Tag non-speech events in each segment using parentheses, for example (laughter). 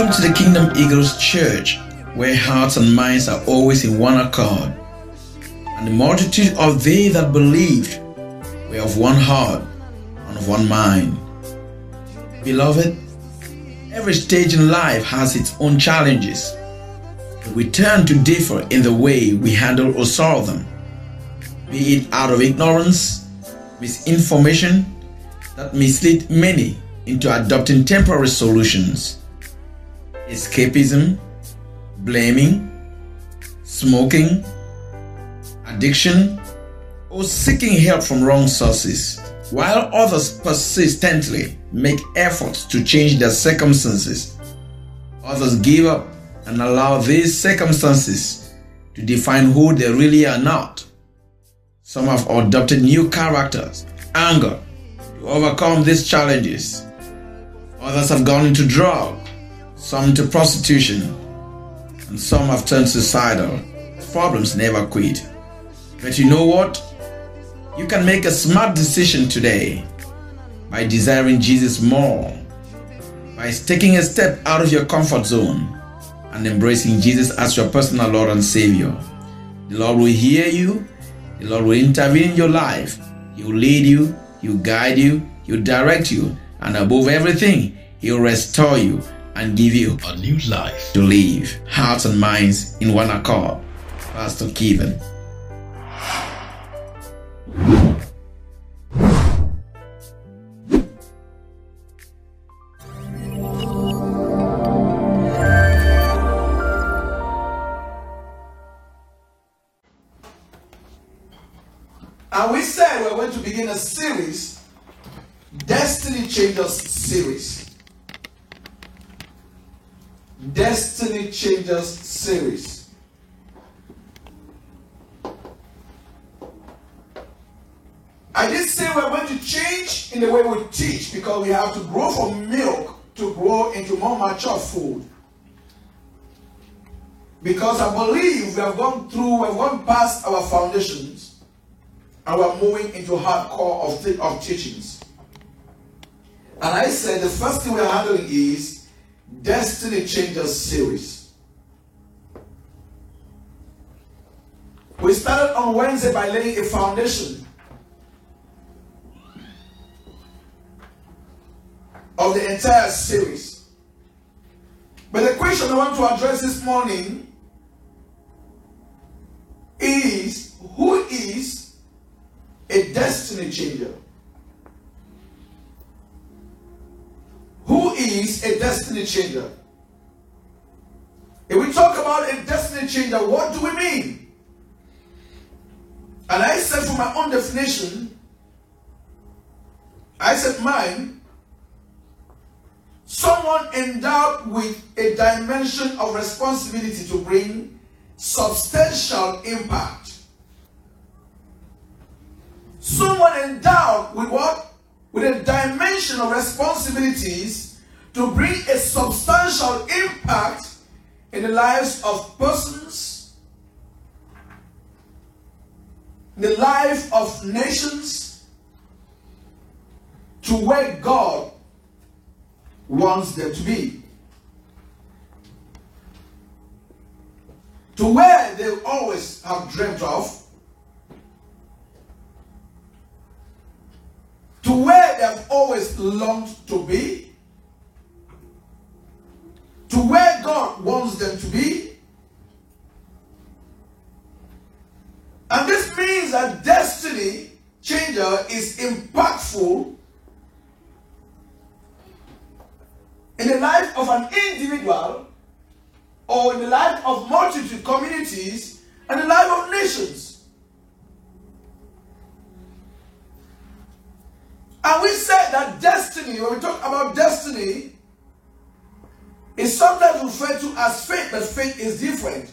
Welcome to the Kingdom Eagles Church, where hearts and minds are always in one accord. And the multitude of they that believed were of one heart and of one mind. Beloved, every stage in life has its own challenges. We tend to differ in the way we handle or solve them, be it out of ignorance, misinformation that mislead many into adopting temporary solutions escapism, blaming, smoking, addiction, or seeking help from wrong sources, while others persistently make efforts to change their circumstances. Others give up and allow these circumstances to define who they really are not. Some have adopted new characters, anger, to overcome these challenges. Others have gone into drug, some to prostitution, and some have turned suicidal. Problems never quit. But you know what? You can make a smart decision today by desiring Jesus more, by taking a step out of your comfort zone and embracing Jesus as your personal Lord and Savior. The Lord will hear you, the Lord will intervene in your life, He will lead you, He will guide you, He will direct you, and above everything, He will restore you and give you a new life to live hearts and minds in one accord. Pastor Kevin. Series. I did say we're going to change in the way we teach because we have to grow from milk to grow into more mature food. Because I believe we have gone through, we have gone past our foundations, and we're moving into hardcore of, th- of teachings. And I said the first thing we're handling is Destiny Changers series. We started on Wednesday by laying a foundation of the entire series. But the question I want to address this morning is who is a destiny changer? Who is a destiny changer? If we talk about a destiny changer, what do we mean? And I said, for my own definition, I said, mine, someone endowed with a dimension of responsibility to bring substantial impact. Someone endowed with what? with a dimension of responsibilities to bring a substantial impact in the lives of persons, the life of nations, to where God wants them to be. To where they always have dreamt of to where they have always longed to be, to where God wants them to be. And this means that destiny changer is impactful in the life of an individual or in the life of multitude communities and the life of nations. And we said that destiny, when we talk about destiny, is sometimes referred to as fate, but fate is different.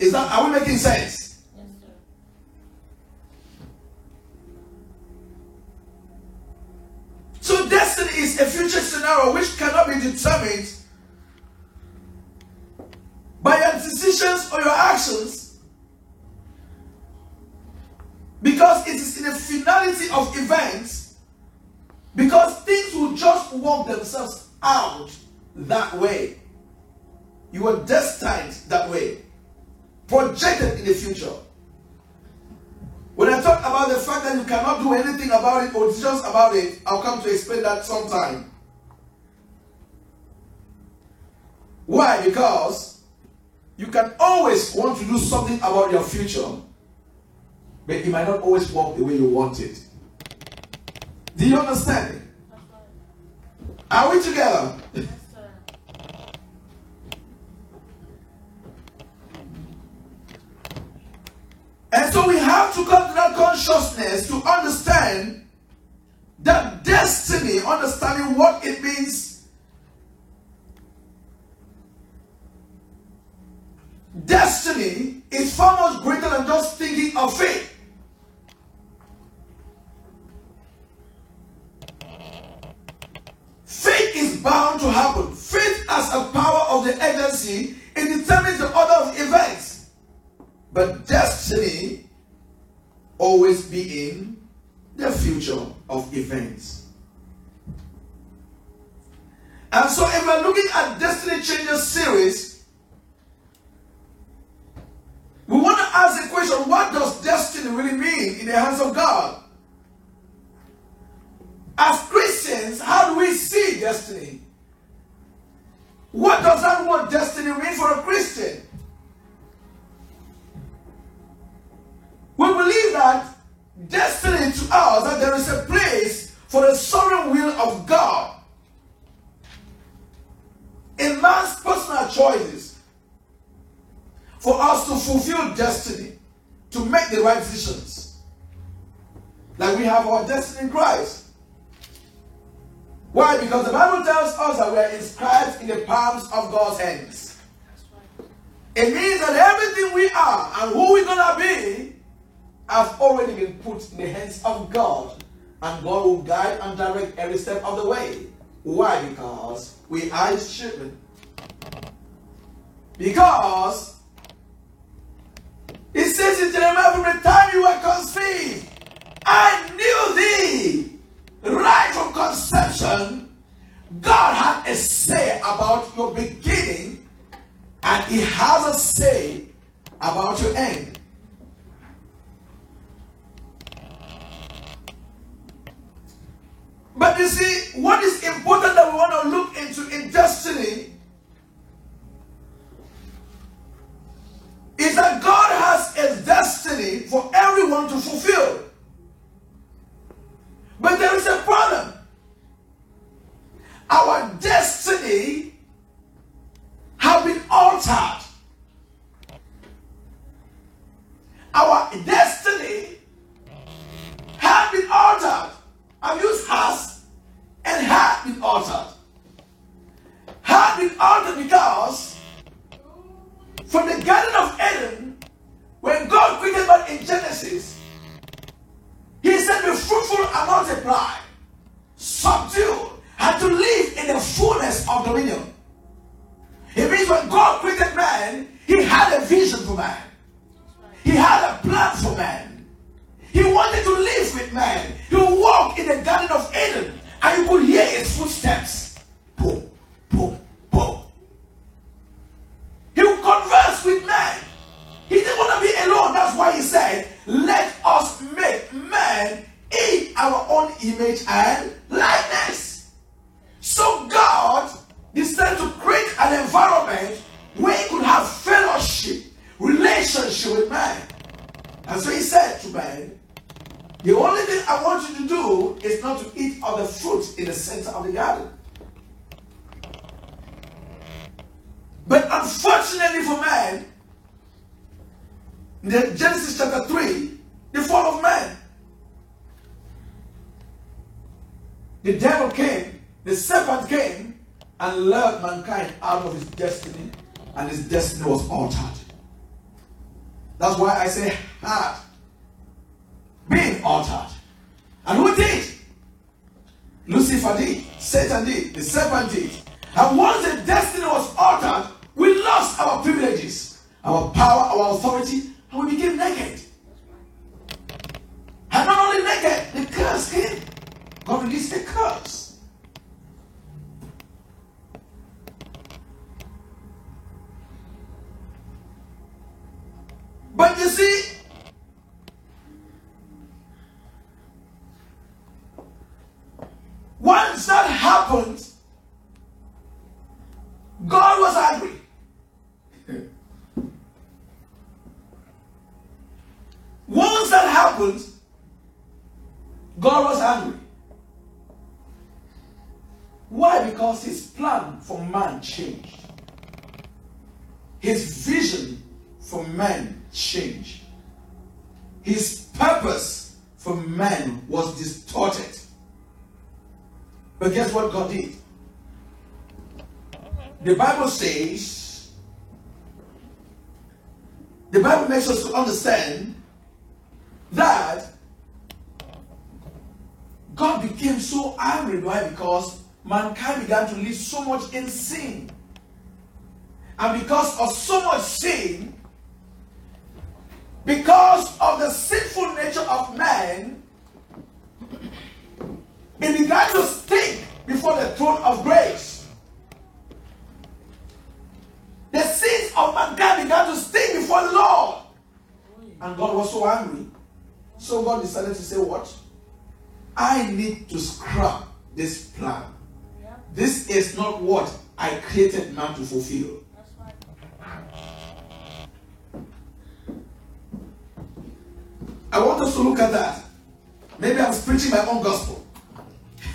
Is that are we making sense? Yes, sir. So destiny is a future scenario which cannot be determined by your decisions or your actions because it is in the finality of events because things will just work themselves out that way. You were destined that way projected in the future. When I talk about the fact that you cannot do anything about it or just about it, I'll come to explain that sometime. Why? Because you can always want to do something about your future, but it might not always work the way you want it. Do you understand? Are we together? And so we have to come to that consciousness to understand that destiny, understanding what it means. Destiny is far much greater than just thinking of faith. Faith is bound to happen. Faith as a power of the agency, it determines the order of events. But destiny always be in the future of events. And so if we're looking at Destiny Changers series, we want to ask the question, what does destiny really mean in the hands of God? As Christians, how do we see destiny? What does that word destiny mean for a Christian? We believe that destiny to us, that there is a place for the sovereign will of God in man's personal choices for us to fulfill destiny, to make the right decisions. Like we have our destiny in Christ. Why? Because the Bible tells us that we are inscribed in the palms of God's hands. It means that everything we are and who we're going to be have already been put in the hands of God. And God will guide and direct every step of the way. Why? Because we are His children. Because it says in Jeremiah, from the time you were conceived, I knew thee. Right from conception, God had a say about your beginning, and He has a say about your end. But you see, what is in Genesis chapter 3, the fall of man, the devil came, the serpent came, and lured mankind out of his destiny, and his destiny was altered. That's why I say heart being altered. And who did? Lucifer did, Satan did, the serpent did. And once the destiny was altered, we lost our privileges, our power, our authority, and we became naked. And not only naked, the curse came. God released the curse. But you see, once that happened, God was angry. God was angry. Why? Because his plan for man changed. His vision for man changed. His purpose for man was distorted. But guess what God did? The Bible says, the Bible makes us to understand that God became so angry. Why? Because mankind began to live so much in sin. And because of so much sin, because of the sinful nature of man, it began to stink before the throne of grace. The sins of mankind began to stink before the Lord. And God was so angry. So God decided to say, What? I need to scrap this plan. This is not what I created man to fulfill. I want us to look at that. Maybe I'm preaching my own gospel. (laughs)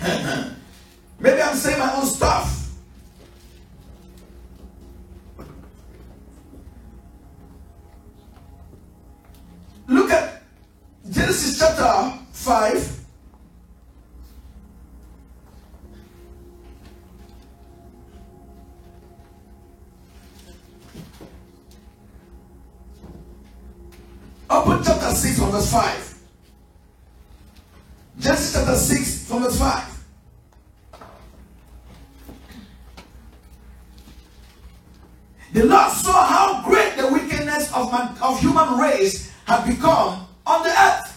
Maybe I'm saying my own stuff. Genesis chapter 5. Open chapter 6 from verse 5. Genesis chapter 6 from verse 5. The Lord saw how great the wickedness of, man, of human race had become on the earth,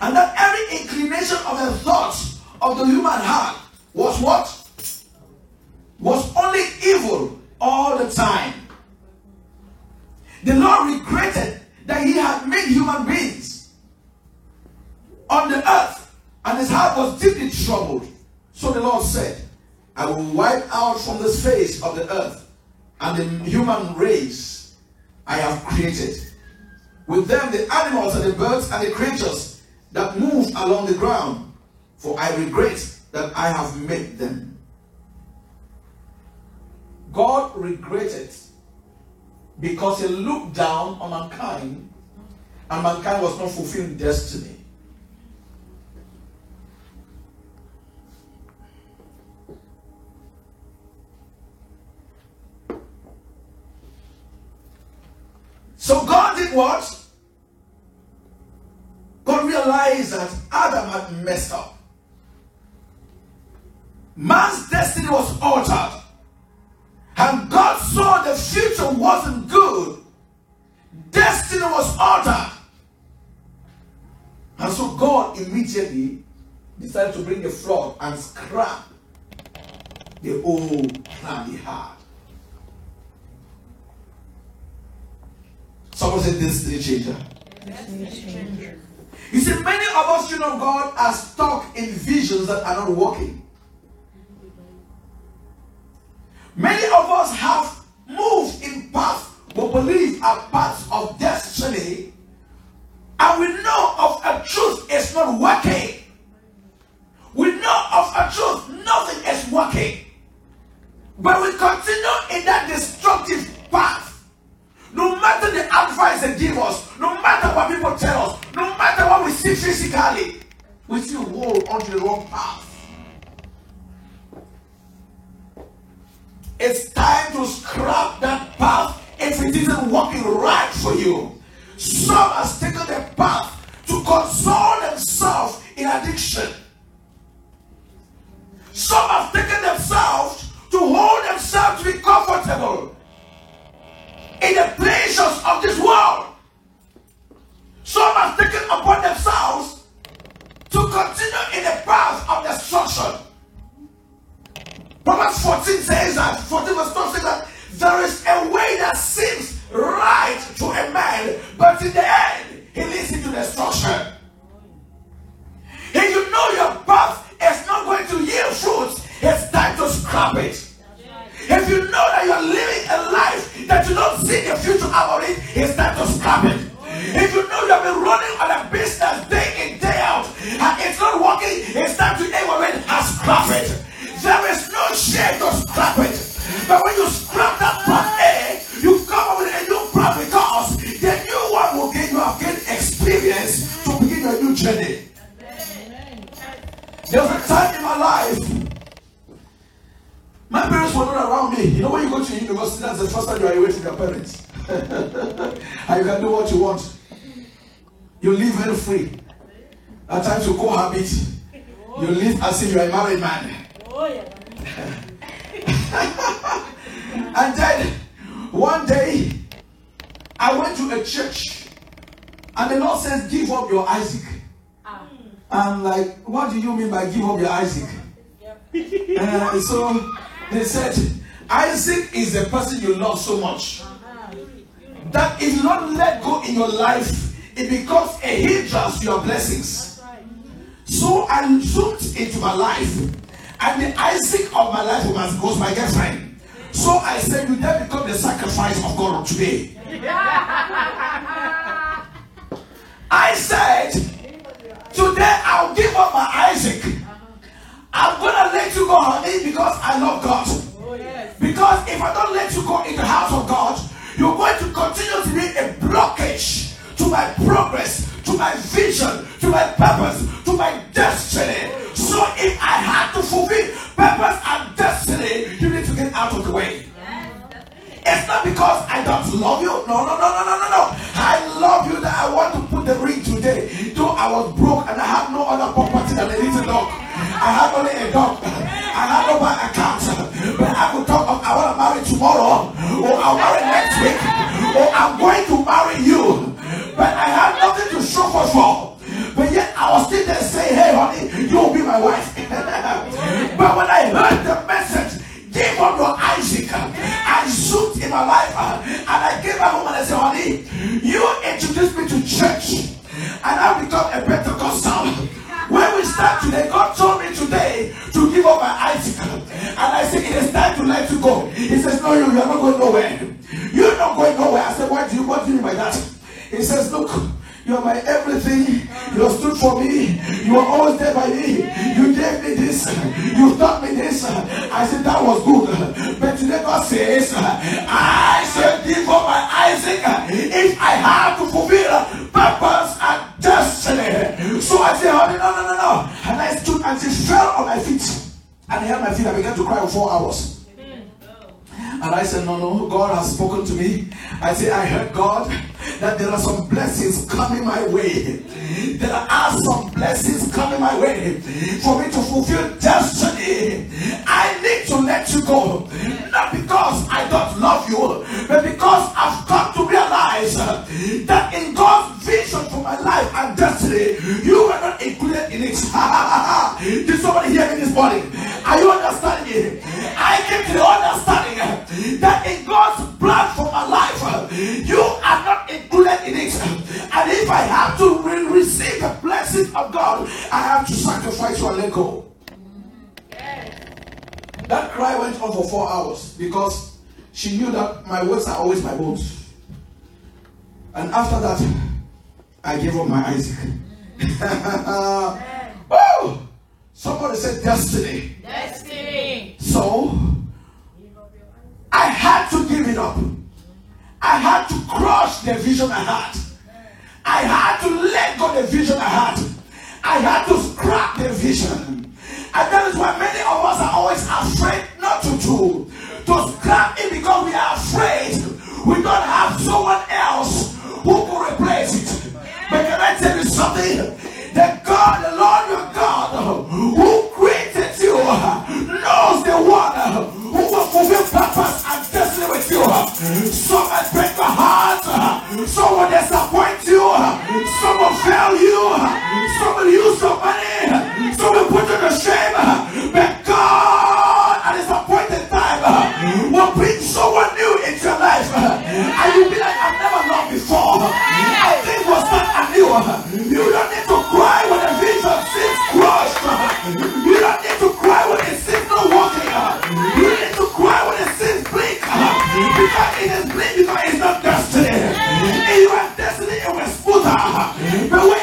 and that every inclination of the thoughts of the human heart was what? Was only evil all the time. The Lord regretted that He had made human beings on the earth, and His heart was deeply troubled. So the Lord said, I will wipe out from the face of the earth and the human race I have created. With them, the animals and the birds and the creatures that move along the ground, for I regret that I have made them. God regretted because he looked down on mankind and mankind was not fulfilling destiny. So God did what? God realized that Adam had messed up. Man's destiny was altered. And God saw the future wasn't good. Destiny was altered. And so God immediately decided to bring a flood and scrap the old plan he had. Someone said destiny changer. You see, many of us, you know, God, are stuck in visions that are not working. Many of us have moved in paths we believe are parts of destiny, still hold onto the wrong path. It's time to scrap that path if it isn't working right for you. Some has taken the path to console themselves in addiction. Some have taken themselves to hold themselves to be comfortable in the pleasures of this world. Some have taken upon themselves continue in the path of destruction. Proverbs 14 says that, 14 verse 12 says that there is a way that seems right to a man, but in the end, he leads into destruction. If you know your path is not going to yield fruits, it's time to scrap it. If you know that you're living a life that you don't see the future out of it, it's time to scrap it. If you know you've been running on a business day in, day out, and it's not working, it's time to evaluate and scrap it. There is no shame to scrap it. But when you scrap that part A, you come up with a new plan because the new one will give you have gained experience to begin a new journey. There was a time in my life my parents were not around me. You know, when you go to university, that's the first time you are away with your parents. And you can do what you want. You live very free. At times you cohabit. You live as if you are a married man. (laughs) and then one day, I went to a church, and the Lord says, Give up your Isaac. I'm like, What do you mean by give up your Isaac? Uh, (laughs) so they said, Isaac is the person you love so much that you don't let go in your life, it becomes a hindrance to your blessings. So I zoomed into my life, and the Isaac of my life was my girlfriend. So I said, You then become the sacrifice of God today. (laughs) I said, Today I'll give up my Isaac. I'm gonna let you go, honey, because I love God. Oh, because if I don't let you go in the house of God, you're going to continue to be a blockage to my progress, to my vision, to my purpose, to my destiny. So if I had to fulfill purpose and destiny, you need to get out of the way. It's not because I don't love you. No, no, no, no, no, no, no. I love you that I want to put the ring today. Though I was broke and I had no other property than a little dog. I had only a dog. I had no bank account. But I could talk of I want to marry tomorrow. Or I'll marry my life uh, and I came back home and I said, honey, you introduced me to church and I become a Pentecostal. When we start today, God told me today to give up my Isaac. And I said, it is time to let you go. He says, no, you, you are not going nowhere. You're not going nowhere. I said, what do you, what do you mean by that? He says, look, you're my everything. You stood for me. You were always there by me. You gave me this. You taught me this. I said that was good. Says, I shall give up my Isaac if I have to fulfill purpose and destiny. So I said, honey, no, no, no, no. And I stood and she fell on my feet. And I held my feet. I began to cry for four hours. And I said, No, no, God has spoken to me. I said, I heard God that there are some blessings coming my way. There are some blessings coming my way for me to fulfill destiny. I need to let you go not because I don't love you, but because I've come to realize that in God's vision for my life and destiny, you were not included in it. (laughs) Did somebody hear me this morning? Are you understanding me? I came to the understanding that in God's plan for my life, you are not included in it. And if I have to receive the blessing of God, I have to sacrifice or let go. That cry went on for four hours because she knew that my words are always my bones. And after that, I gave up my Isaac. (laughs) oh! Somebody said destiny. Destiny. So, I had to give it up. I had to crush the vision I had. I had to let go the vision I had. I had to scrap the vision. And that is why many of us are always afraid not to do. To scrap it because we are afraid we don't have someone else who can replace it. But can I tell you something? The God, the Lord your God, who created you, knows the one who will fulfill purpose and destiny with you. Some break your heart, some will disappoint you, some will fail you, some will use your money, some will put to shame. But God, at His appointed time, will bring someone new into your life. And you'll be like, I've never loved before. I think was not a anew. You don't need to cry when the vision seems crushed. You don't need to cry when it seems not working. You need to cry when it seems bleak. Because it is bleak because it's not destiny. If you have destiny, it will smoother. But when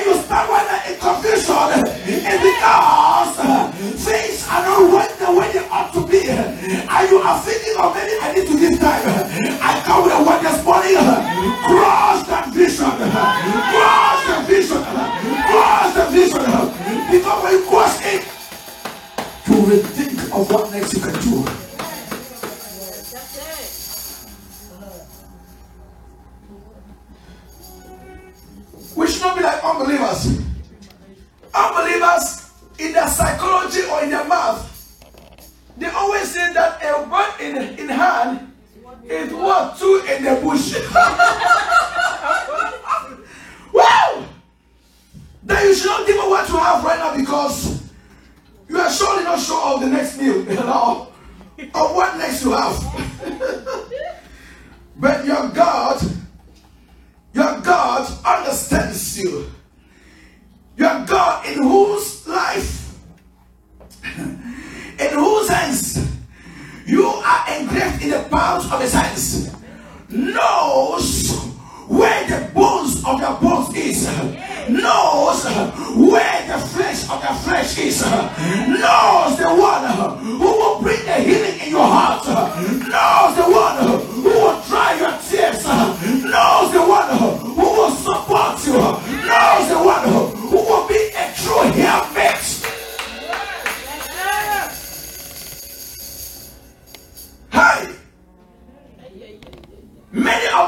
Many of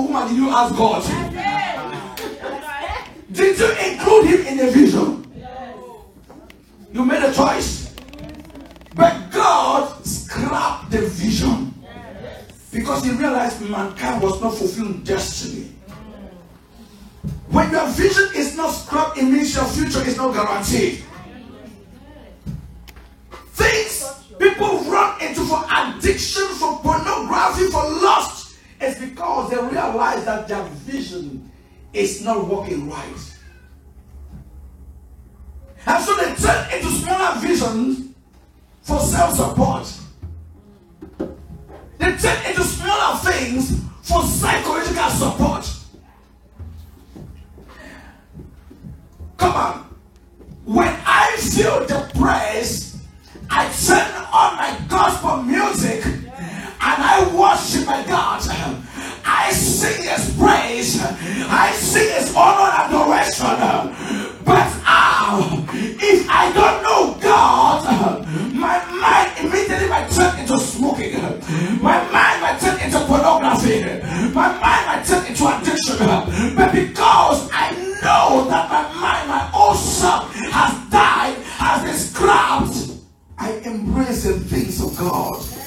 Who woman did you ask God? Did you include him in the vision? You made a choice. But God scrapped the vision because he realized mankind was not fulfilling destiny. When your vision is not scrapped, it means your future is not guaranteed. Things people run into for addiction, for pornography, for lust, is because they realize that their vision is not working right. And so they turn into smaller visions for self support. They turn into smaller things for psychological support. Come on. When I feel depressed, I turn on my gospel music and I worship my God. I sing his praise. I sing his honor and adoration. But uh, if I don't know God, my mind immediately might turn into smoking. My mind might turn into pornography. My mind might turn into addiction. But because I know that my mind, my old self has died, has been scrapped, I embrace the things of God.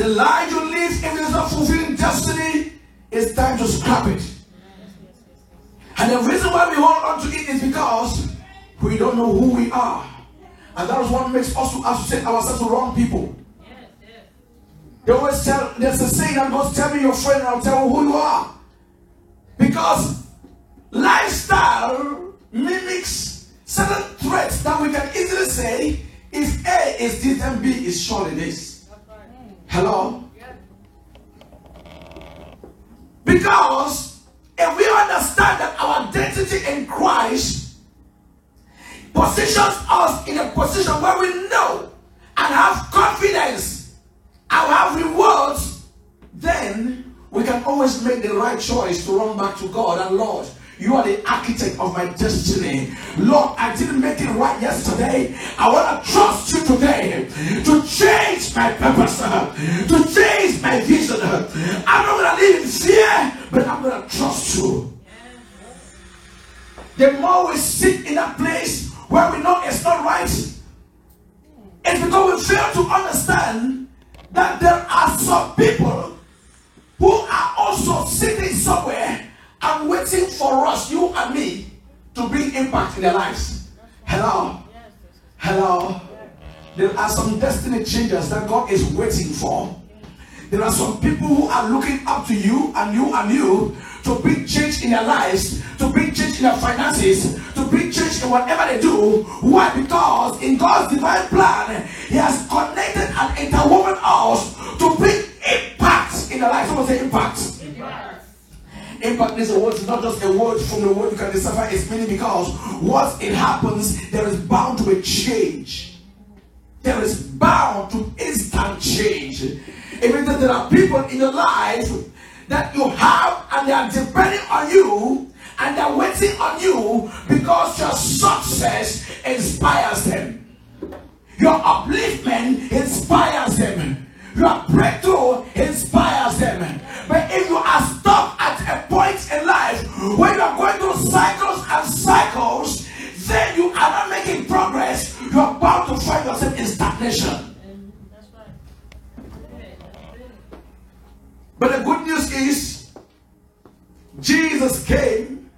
The life you live, if it is not fulfilling destiny, it's time to scrap it. And the reason why we hold on to it is because we don't know who we are. And that is what makes us to associate ourselves to wrong people. They always tell, there's a saying that goes, tell me your friend and I'll tell you who you are. Because lifestyle mimics certain threats that we can easily say, if A is this, then B is surely this. Hello? Because if we understand that our identity in Christ positions us in a position where we know and have confidence and have rewards, then we can always make the right choice to run back to God and Lord. You are the architect of my destiny. Lord, I didn't make it right yesterday. I want to trust you today to change my purpose, to change my vision. I'm not going to live in fear, but I'm going to trust you. The more we sit in a place where we know it's not right, it's because we fail to understand that there are some people who are also sitting somewhere and waiting for us, you and me, to bring impact in their lives. Hello? Hello? There are some destiny changers that God is waiting for. There are some people who are looking up to you and you and you to bring change in their lives, to bring change in their finances, to bring change in whatever they do. Why? Because in God's divine plan, He has connected an interwoven us to bring impact in their life. Someone say impact. Impact is a word, it's not just a word from the word you can decipher its meaning because once it happens, there is bound to be change. There is bound to instant change. It means that there are people in your life that you have and they are depending on you and they're waiting on you because your success inspires them. Your upliftment inspires them. Your breakthrough inspires them. But if you are stuck at a point in life where you are going through cycles and cycles, then you are not making progress. You are bound to find yourself in stagnation. But the good news is, Jesus came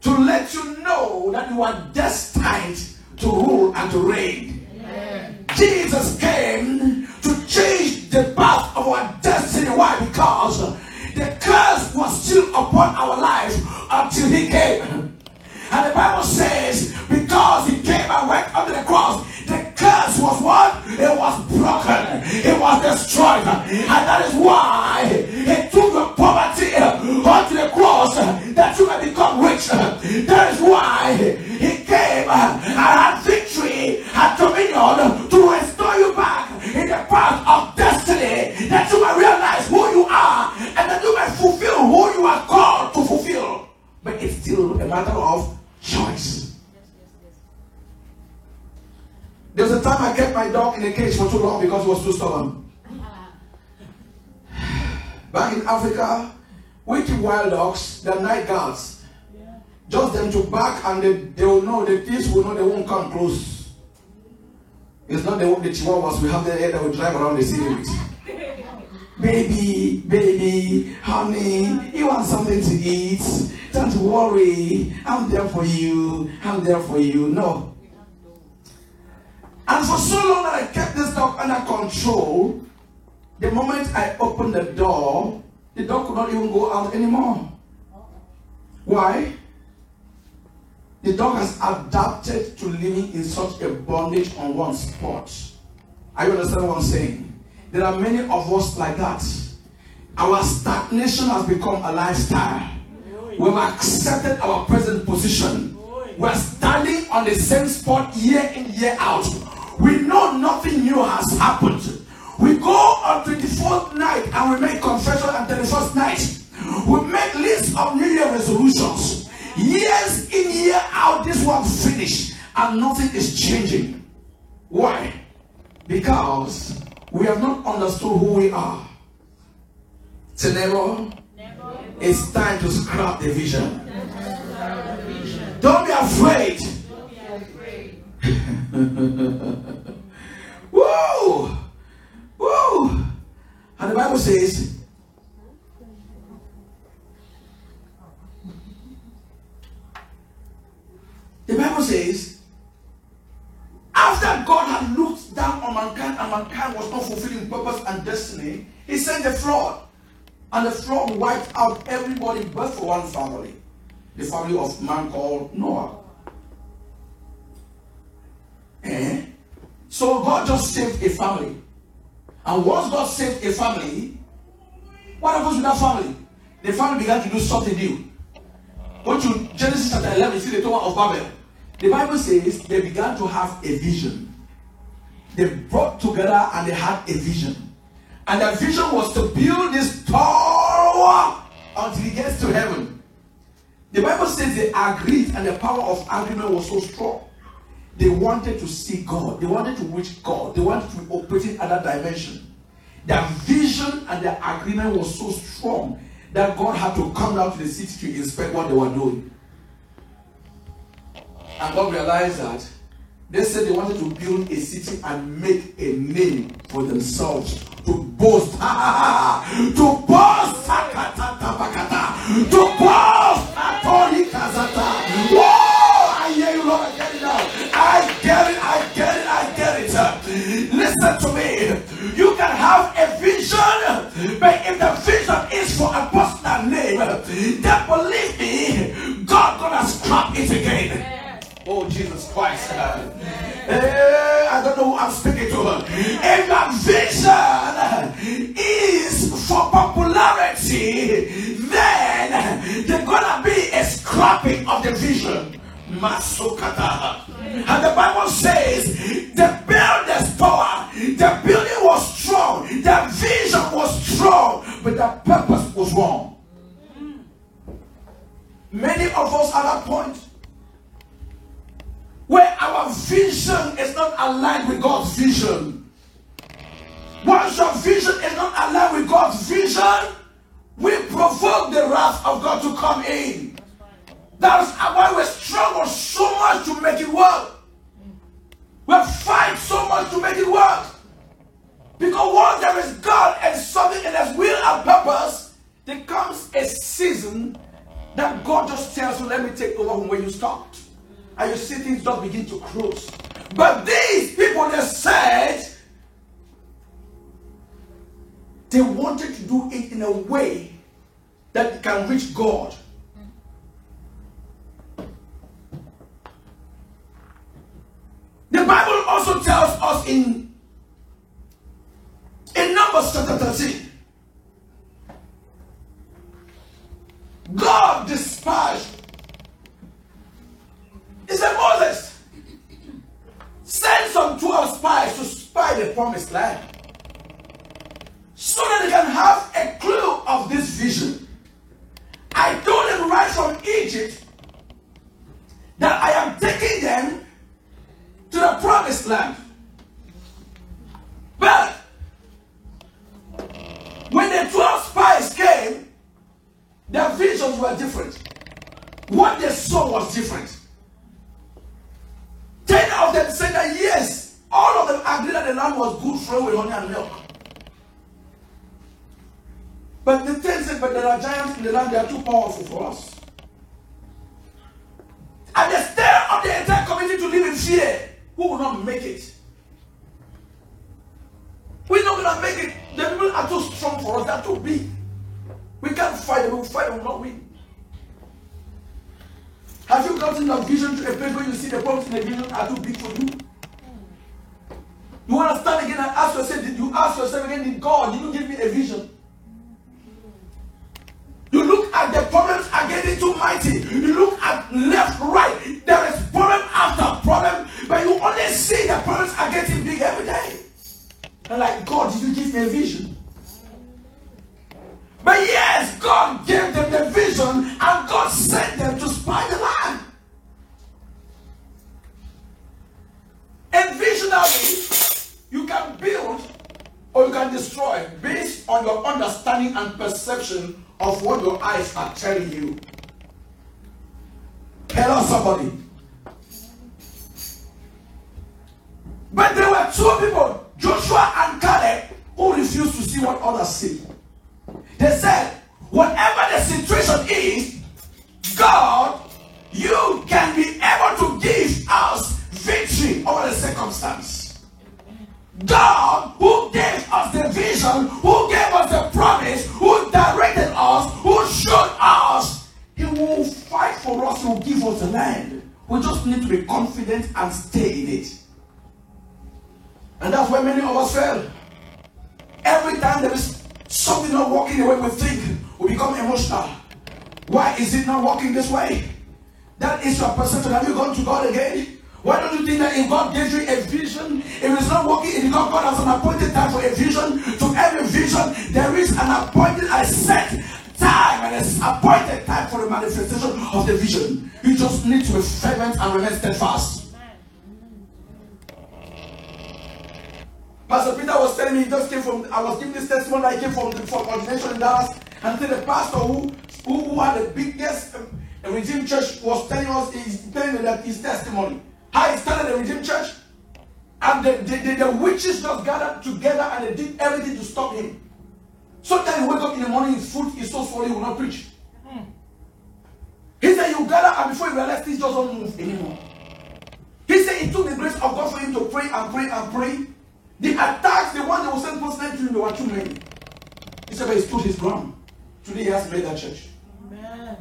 to let you know that you are destined to rule and to reign. Amen. Jesus came to change the path of our destiny. Why? Because the curse was still upon our lives until He came. And the Bible says, because He came and went under the cross, the curse was what? It was broken. It was destroyed. And that is why He took your poverty onto wild dogs, they're night guards. Just them to bark and they, they will know, the thieves will know they won't come close. It's not the, the chihuahuas we have there that will drive around the city with. baby, baby, honey, you want something to eat? Don't worry, I'm there for you. I'm there for you. No. And for so long that I kept this dog under control, the moment I opened the door, the dog could not even go out anymore. Why? The dog has adapted to living in such a bondage on one spot. Are you understand what I'm saying? There are many of us like that. Our stagnation has become a lifestyle. We've accepted our present position. We're standing on the same spot year in, year out. We know nothing new has happened. We go on 24th night and we make confession on 31st night. We make lists of New Year resolutions. Years in, year out, this one finished and nothing is changing. Why? Because we have not understood who we are. Never. It's time to scrap the vision. Don't be afraid. (laughs) Woo! Woo! And the Bible says, the Bible says, after God had looked down on mankind and mankind was not fulfilling purpose and destiny, he sent the flood. And the flood wiped out everybody but for one family. The family of man called Noah. Eh? So God just saved a family. And once God saved a family, what happens with that family? The family began to do something new. Go to Genesis chapter 11, see the Tower of Babel. The Bible says they began to have a vision. They brought together and they had a vision. And their vision was to build this tower until it gets to heaven. The Bible says they agreed, and the power of agreement was so strong. They wanted to see God, they wanted to reach God, they wanted to operate in other dimension. Their vision and their agreement was so strong that God had to come down to the city to inspect what they were doing. And God realized that they said they wanted to build a city and make a name for themselves to boast. (laughs) to boast. (laughs) To but if the vision is for a personal name, then believe me, God gonna scrap it again. Oh, Jesus Christ. Hey, I don't know who I'm speaking to. If your vision is for popularity, then there's gonna be a scrapping of the vision. Masukata. And the Bible says the builder's power, the building was strong, the vision was strong, but the purpose was wrong. Many of us at that point where our vision is not aligned with God's vision. Once your vision is not aligned with God's vision, we provoke the wrath of God to come in. That's why we struggle so much to make it work. We fight so much to make it work. Because once there is God and something in His will and purpose, there comes a season that God just tells you, let me take over from where you stopped and you see things just begin to close. But these people, they said they wanted to do it in a way that can reach God. The Bible also tells us in, Numbers chapter 13, God despised. He said, Moses, send some 12 spies to spy the promised land Did you give me a vision? But yes, God gave them the vision and God sent them to spy the land. And visionary, you can build or you can destroy based on your understanding and perception of what your eyes are telling you. Hello, somebody. But there were two people, see what others see. They said, whatever the situation is, God, you can be able to give us victory over the circumstance. God, who gave us the vision, who gave us the promise, who directed us, who showed us, He will fight for us, He will give us the land. We just need to be confident and stay in it. And that's where many of us fail. Every time there is something not working the way we think, we become emotional. Why is it not working this way? That is your perception. Have you gone to God again? Why don't you think that if God gives you a vision, if it's not working, if God, God has an appointed time for a vision, to every vision, there is an appointed, a set time and an appointed time for the manifestation of the vision. You just need to be fervent and remain steadfast. Pastor Peter was telling me he just came from, I was giving this testimony, I came from, from ordination in Dallas, and the pastor who, who, who had the biggest um, Redeemed Church was telling us, he's telling me that his testimony. How he started the Redeemed Church, and the, the, the, the, witches just gathered together and they did everything to stop him. Sometimes he wake up in the morning, his foot is so swollen, he will not preach. He said, You gather, and before you realize, just don't move anymore. He said, It took the grace of God for him to pray and pray and pray. The attacks, the one that was sent personally to him, they were too many. He said, But he stood his ground. Today he has made that church. Amen.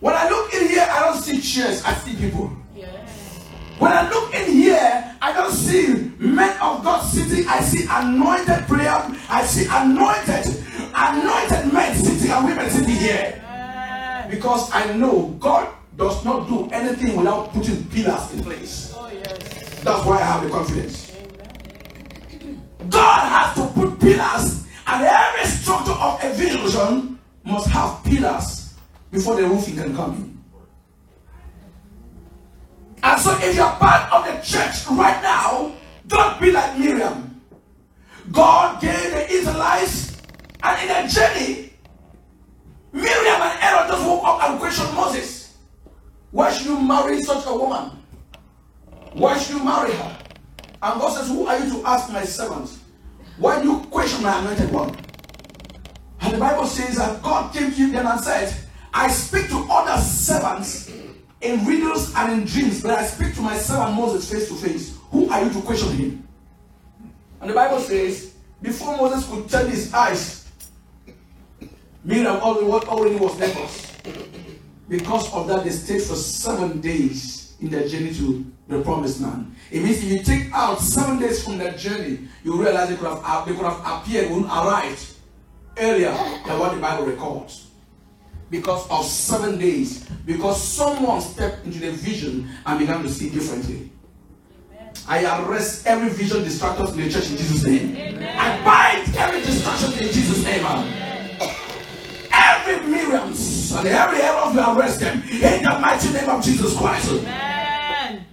When I look in here, I don't see chairs, I see people. When I look in here, I don't see men of God sitting. I see anointed prayer. I see anointed, anointed men sitting and women sitting here. Because I know God does not do anything without putting pillars in place. Oh, yes. That's why I have the confidence. God has to put pillars, and every structure of a vision must have pillars before the roofing can come in. And so, if you're part of the church right now, don't be like Miriam. God gave the Israelites, and in a journey, Miriam and Aaron just woke up and questioned Moses. Why should you marry such a woman? Why should you marry her? And God says, Who are you to ask my servant? Why do you question my anointed one? And the Bible says that God came to them and said, I speak to other servants in riddles and in dreams, but I speak to my servant Moses face to face. Who are you to question him? And the Bible says, before Moses could turn his eyes, Miriam already was leprous. Because of that, they stayed for seven days in their journey to the promised land. It means if you take out seven days from that journey, you realize they could have, uh, they could have appeared, would arrived earlier than what the Bible records because of seven days. Because someone stepped into the vision and began to see differently. I arrest every vision distractors in the church in Jesus' name. Amen. I bind every distraction in Jesus' name. Amen. And every error we arrest them in the mighty name of Jesus Christ. Amen.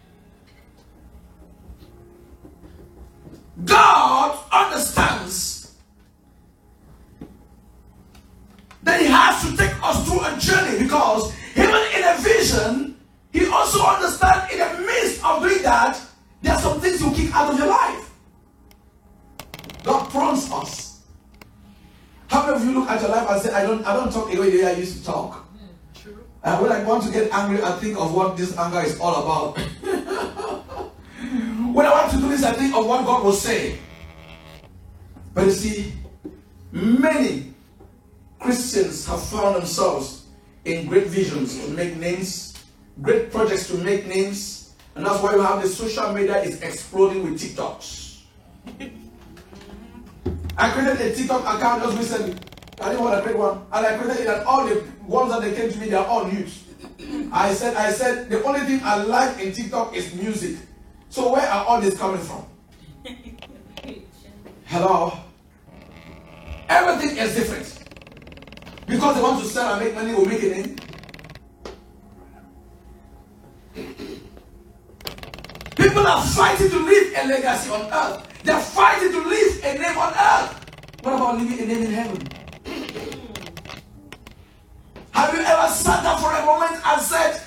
God understands then he has to take us through a journey because even in a vision, he also understands in the midst of doing that, there are some things you kick out of your life. God prompts us. Of you look at your life and say, I don't, I don't talk the way I used to talk? And when I want to get angry, I think of what this anger is all about. (laughs) when I want to do this, I think of what God will say. But you see, many Christians have found themselves in great visions to make names, great projects to make names, and that's why you have the social media is exploding with TikToks. (laughs) I created a TikTok account just recently. I didn't want to create one, and I created it, and all the ones that they came to me, they are all news. I said, I said, the only thing I like in TikTok is music. So where are all these coming from? Hello. Everything is different. Because they want to sell and make money, we make a name. People are fighting to leave a legacy on earth. They're fighting to leave a name on earth. What about leaving a name in heaven? Have you ever sat down for a moment and said,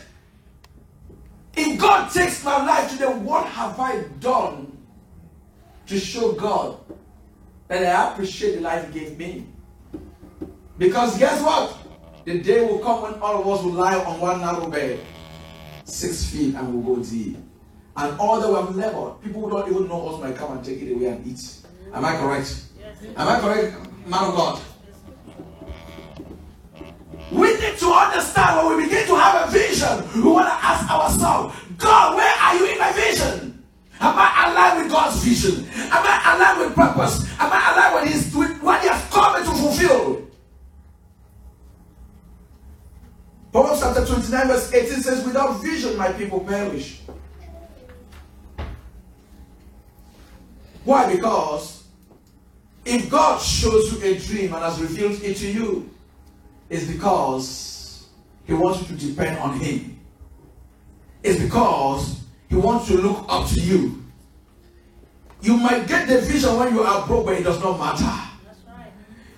if God takes my life today, what have I done to show God that I appreciate the life He gave me? Because guess what? The day will come when all of us will lie on one narrow bed, six feet, and we'll go deep. And all that we have labored, people who don't even know us might come and take it away and eat. Am I correct? Am I correct, man of God? We need to understand when we begin to have a vision, we want to ask ourselves, God, where are you in my vision? Am I aligned with God's vision? Am I aligned with purpose? Am I aligned with His with what He has called me to fulfill? Proverbs chapter 29, verse 18 says, Without vision, my people perish. Why? Because if God shows you a dream and has revealed it to you, it's because He wants you to depend on Him. It's because He wants to look up to you. You might get the vision when you are broke, but it does not matter.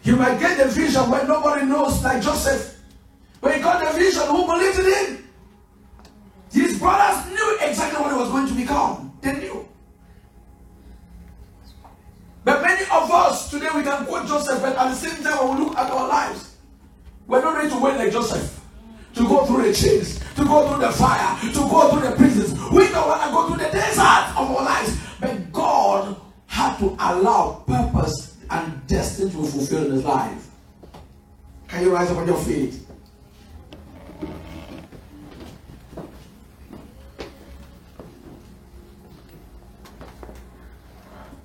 You might get the vision when nobody knows, like Joseph. When he got the vision, who believed in him? His brothers knew exactly what he was going to become. They knew. But many of us today we can quote Joseph, but at the same time, when we look at our lives, we're not ready to wait like Joseph. To go through the chains, to go through the fire, to go through the prisons. We don't want to go through the desert of our lives. But God had to allow purpose and destiny to be fulfilled in his life. Can you rise up on your feet?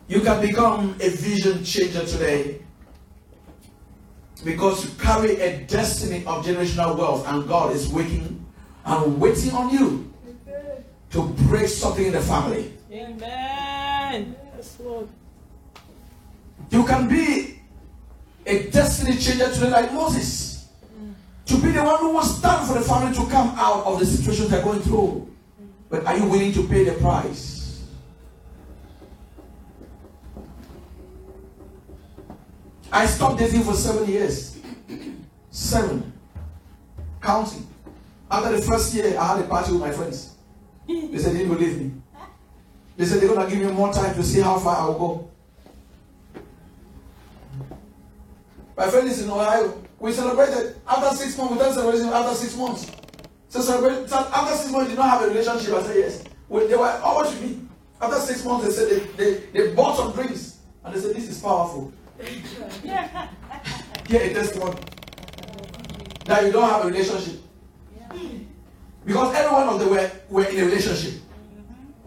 You can become a vision changer today because you carry a destiny of generational wealth, and God is waiting and waiting on you to break something in the family. Amen. Yes, Lord. You can be a destiny changer today, like Moses, to be the one who will stand for the family to come out of the situation they're going through. But are you willing to pay the price? I stopped dating for seven years. Seven. Counting. After the first year, I had a party with my friends. They said they didn't believe me. They said they're to give me more time to see how far I will go. My friend is in Ohio. We celebrated after six months. We done celebration after six months. So celebrate after six months, did not have a relationship. I said yes. Well, they were much you mean? After six months, they said they, they, they bought some drinks and they said this is powerful. Hear a testimony that you don't have a relationship. Because every one of them were, were in a relationship.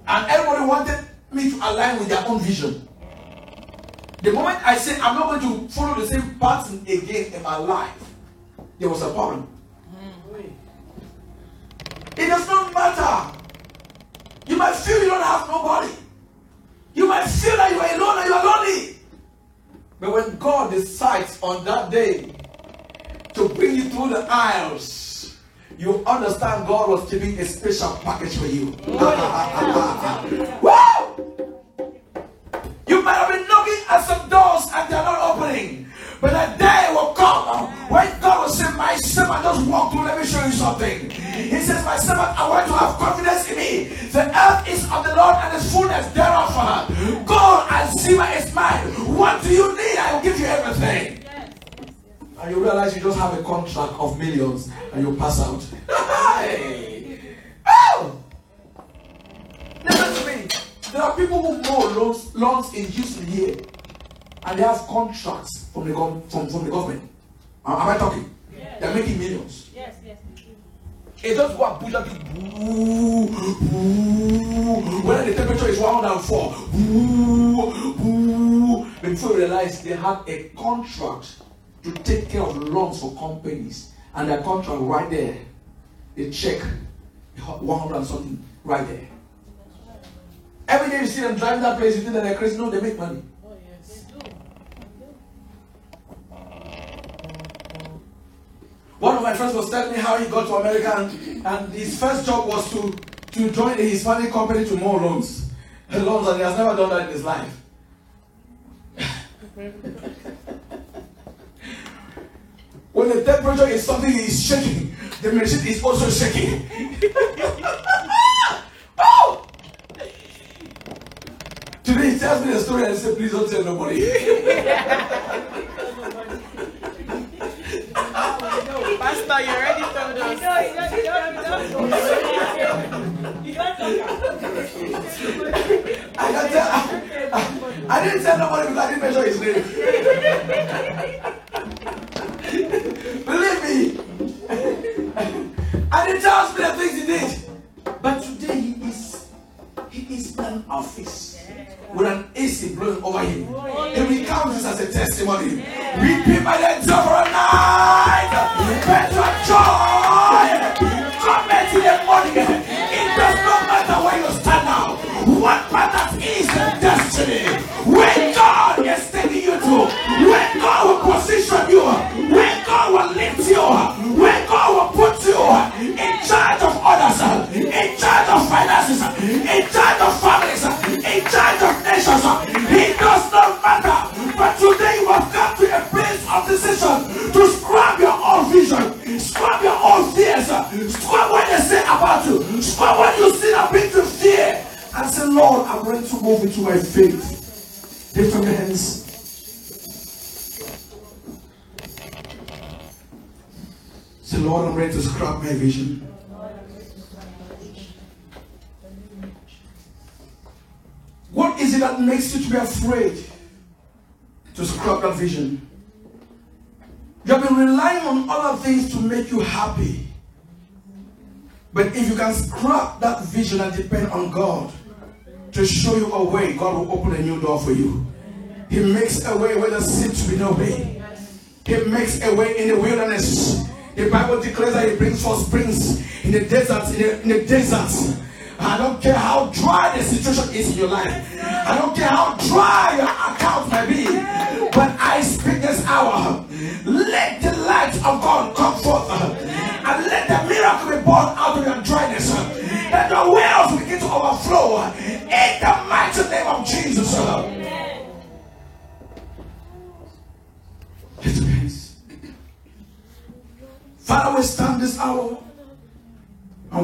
And everybody wanted me to align with their own vision. The moment I said I'm not going to follow the same pattern again in my life, there was a problem. It does not matter. You might feel you don't have nobody. You might feel that you are alone and you are lonely. But when God decides on that day to bring you through the aisles, you understand God was keeping a special package for you. (laughs) Woo! You might have been knocking at some doors and they're not opening. But a day will come uh, when God will say, My servant, just walk through. Let me show you something. He says, My servant, I want you to have confidence in me. The earth is of the Lord and His fullness thereof. Gold and silver is mine. What do you need? I will give you everything. and you realize you just have a contract of millions and you pass out. (laughs) hey! Oh! Listen to me. There are people who mow loans, loans in Houston here, and they have contracts from the, from, from the government. Am I talking? Yes. They're making millions. Yes, yes. It just go and push that thing. Boo, boo. When the temperature is 104. Boo, boo. Before you realize they have a contract to take care of loans for companies. And their contract right there. They check 100 and something right there. Every day you see them driving that place, you think that they're crazy. No, they make money. Oh, yes. They do. One of my friends was telling me how he got to America and, and his first job was to, to join a Hispanic company to mow loans. Loans and he has never done that in his life. (laughs) when the temperature is something is shaking, the machine is also shaking. (laughs) oh! Today he tells me the story and I please don't tell nobody. (laughs) Pastor, you already told us. I can tell. I, I, I didn't tell nobody because I didn't mention his name. Believe me. I didn't tell us the things he did. But today he is he is in an office with an AC blowing over him. And he recounts this as a testimony. Weeping by the door for a about you. Scrap what you see that brings you fear. And say, Lord, I'm ready to move into my faith. Lift up your hands. Say, Lord, I'm ready to scrap my vision. What is it that makes you to be afraid to scrap that vision? You have been relying on other things to make you happy. But if you can scrap that vision and depend on God to show you a way, God will open a new door for you. He makes a way where there seems to be no way. He makes a way in the wilderness. The Bible declares that He brings forth springs in the desert. In the, in the desert. I don't care how dry the situation is in your life. I don't care how dry your account may be. But I speak this hour. Let the light of God come forth. And let the miracle be born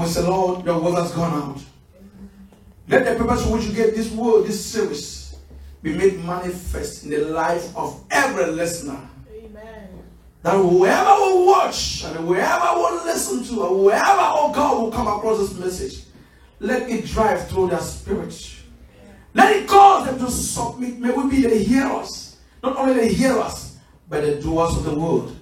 and say, Lord, your word has gone out. Let the purpose for which you gave this word, this service, be made manifest in the life of every listener. Amen. That whoever will watch and whoever will listen to, and whoever, oh God, will come across this message, let it drive through their spirit. Let it cause them to submit. May we be the hearers, not only the hearers, but the doers of the word.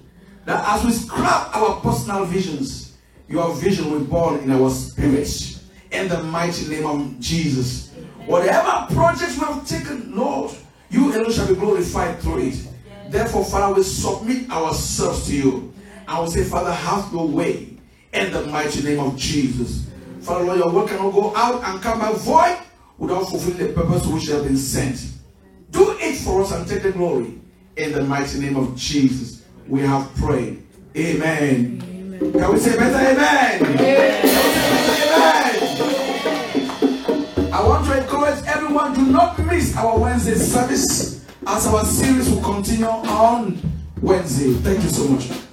That as we scrap our personal visions, your vision will be born in our spirit. In the mighty name of Jesus. Whatever projects we have taken, Lord, you alone shall be glorified through it. Therefore, Father, we submit ourselves to you. And we say, Father, have your way in the mighty name of Jesus. Father, Lord, your work cannot go out and come back void without fulfilling the purpose to which you have been sent. Do it for us and take the glory. In the mighty name of Jesus, we have prayed. Amen. Better amen? Can we say better amen? I want to encourage everyone do not miss our Wednesday service as our series will continue on Wednesday. Thank you so much.